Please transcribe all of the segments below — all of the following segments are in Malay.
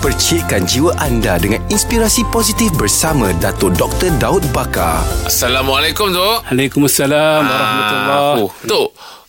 Percikkan jiwa anda dengan inspirasi positif bersama Dato Dr. Daud Bakar. Assalamualaikum tu. Waalaikumsalam warahmatullahi. Oh, tu.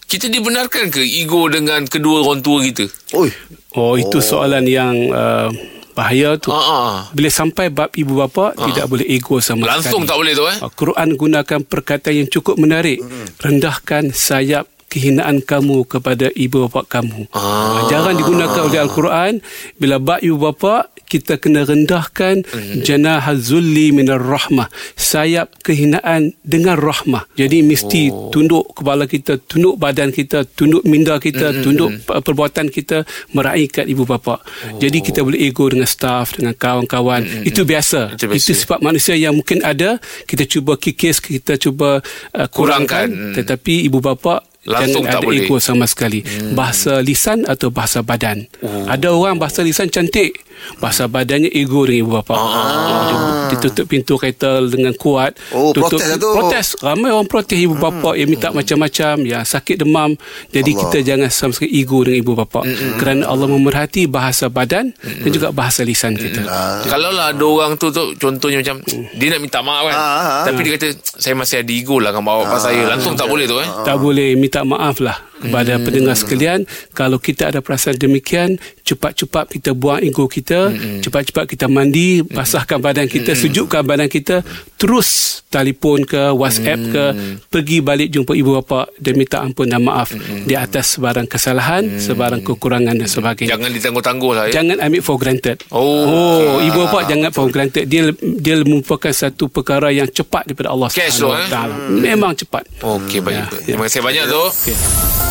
Kita dibenarkan ke ego dengan kedua orang tua kita? Oi, Oh itu soalan yang uh, bahaya tu. Ha ah. Bila sampai bab ibu bapa tidak boleh ego sama Langsung sekali. tak boleh tu eh. Quran gunakan perkataan yang cukup menarik. Rendahkan sayap kehinaan kamu kepada ibu bapa kamu. Ah. Jangan digunakan oleh Al-Quran bila bab ibu bapa kita kena rendahkan Hmm. janah zulli minar rahmah sayap kehinaan dengan rahmah jadi mesti Oh. tunduk kepala kita tunduk badan kita tunduk minda Hmm, kita tunduk uh, perbuatan kita meraihkan ibu bapa jadi kita boleh ego dengan staff dengan kawan-kawan itu biasa Oh. Itu biasa. itu sifat manusia yang mungkin ada kita cuba kikis kita cuba uh, kurangkan, Kurangkan. Hmm. tetapi ibu bapa Langsung jangan tak ada boleh. ego sama sekali hmm. bahasa lisan atau bahasa badan Oh. ada orang bahasa lisan cantik bahasa badannya ego dengan ibu bapa. Ah. dia, dia tutup pintu kereta dengan kuat. Oh, tutup, protes lah tu. protes. Ramai orang protes ibu bapa. Yang minta macam-macam. Yang sakit demam. Jadi Allah. kita jangan sama sekali ego dengan ibu bapa. Kerana Allah memerhati bahasa badan dan juga bahasa lisan kita. Kalau lah ada orang tu tu contohnya macam dia nak minta maaf kan. Ah, ah, ah. Tapi dia kata saya masih ada ego lah dengan bawa bapak saya. Langsung tak boleh tu eh. tak boleh. Minta maaf lah kepada pendengar sekalian kalau kita ada perasaan demikian cepat-cepat kita buang ego kita cepat-cepat kita mandi basahkan badan kita sejukkan badan kita terus telefon ke whatsapp ke pergi balik jumpa ibu bapa dan minta ampun dan maaf di atas sebarang kesalahan sebarang kekurangan dan sebagainya Jangan ditangguh-tangguh lah ya. jangan ambil for granted Oh. oh ibu bapa jangan for granted dia dia merupakan satu perkara yang cepat daripada Allah Cash Wa eh? Taala memang cepat Okey baik. Ya, ya. Terima kasih banyak tu. okay.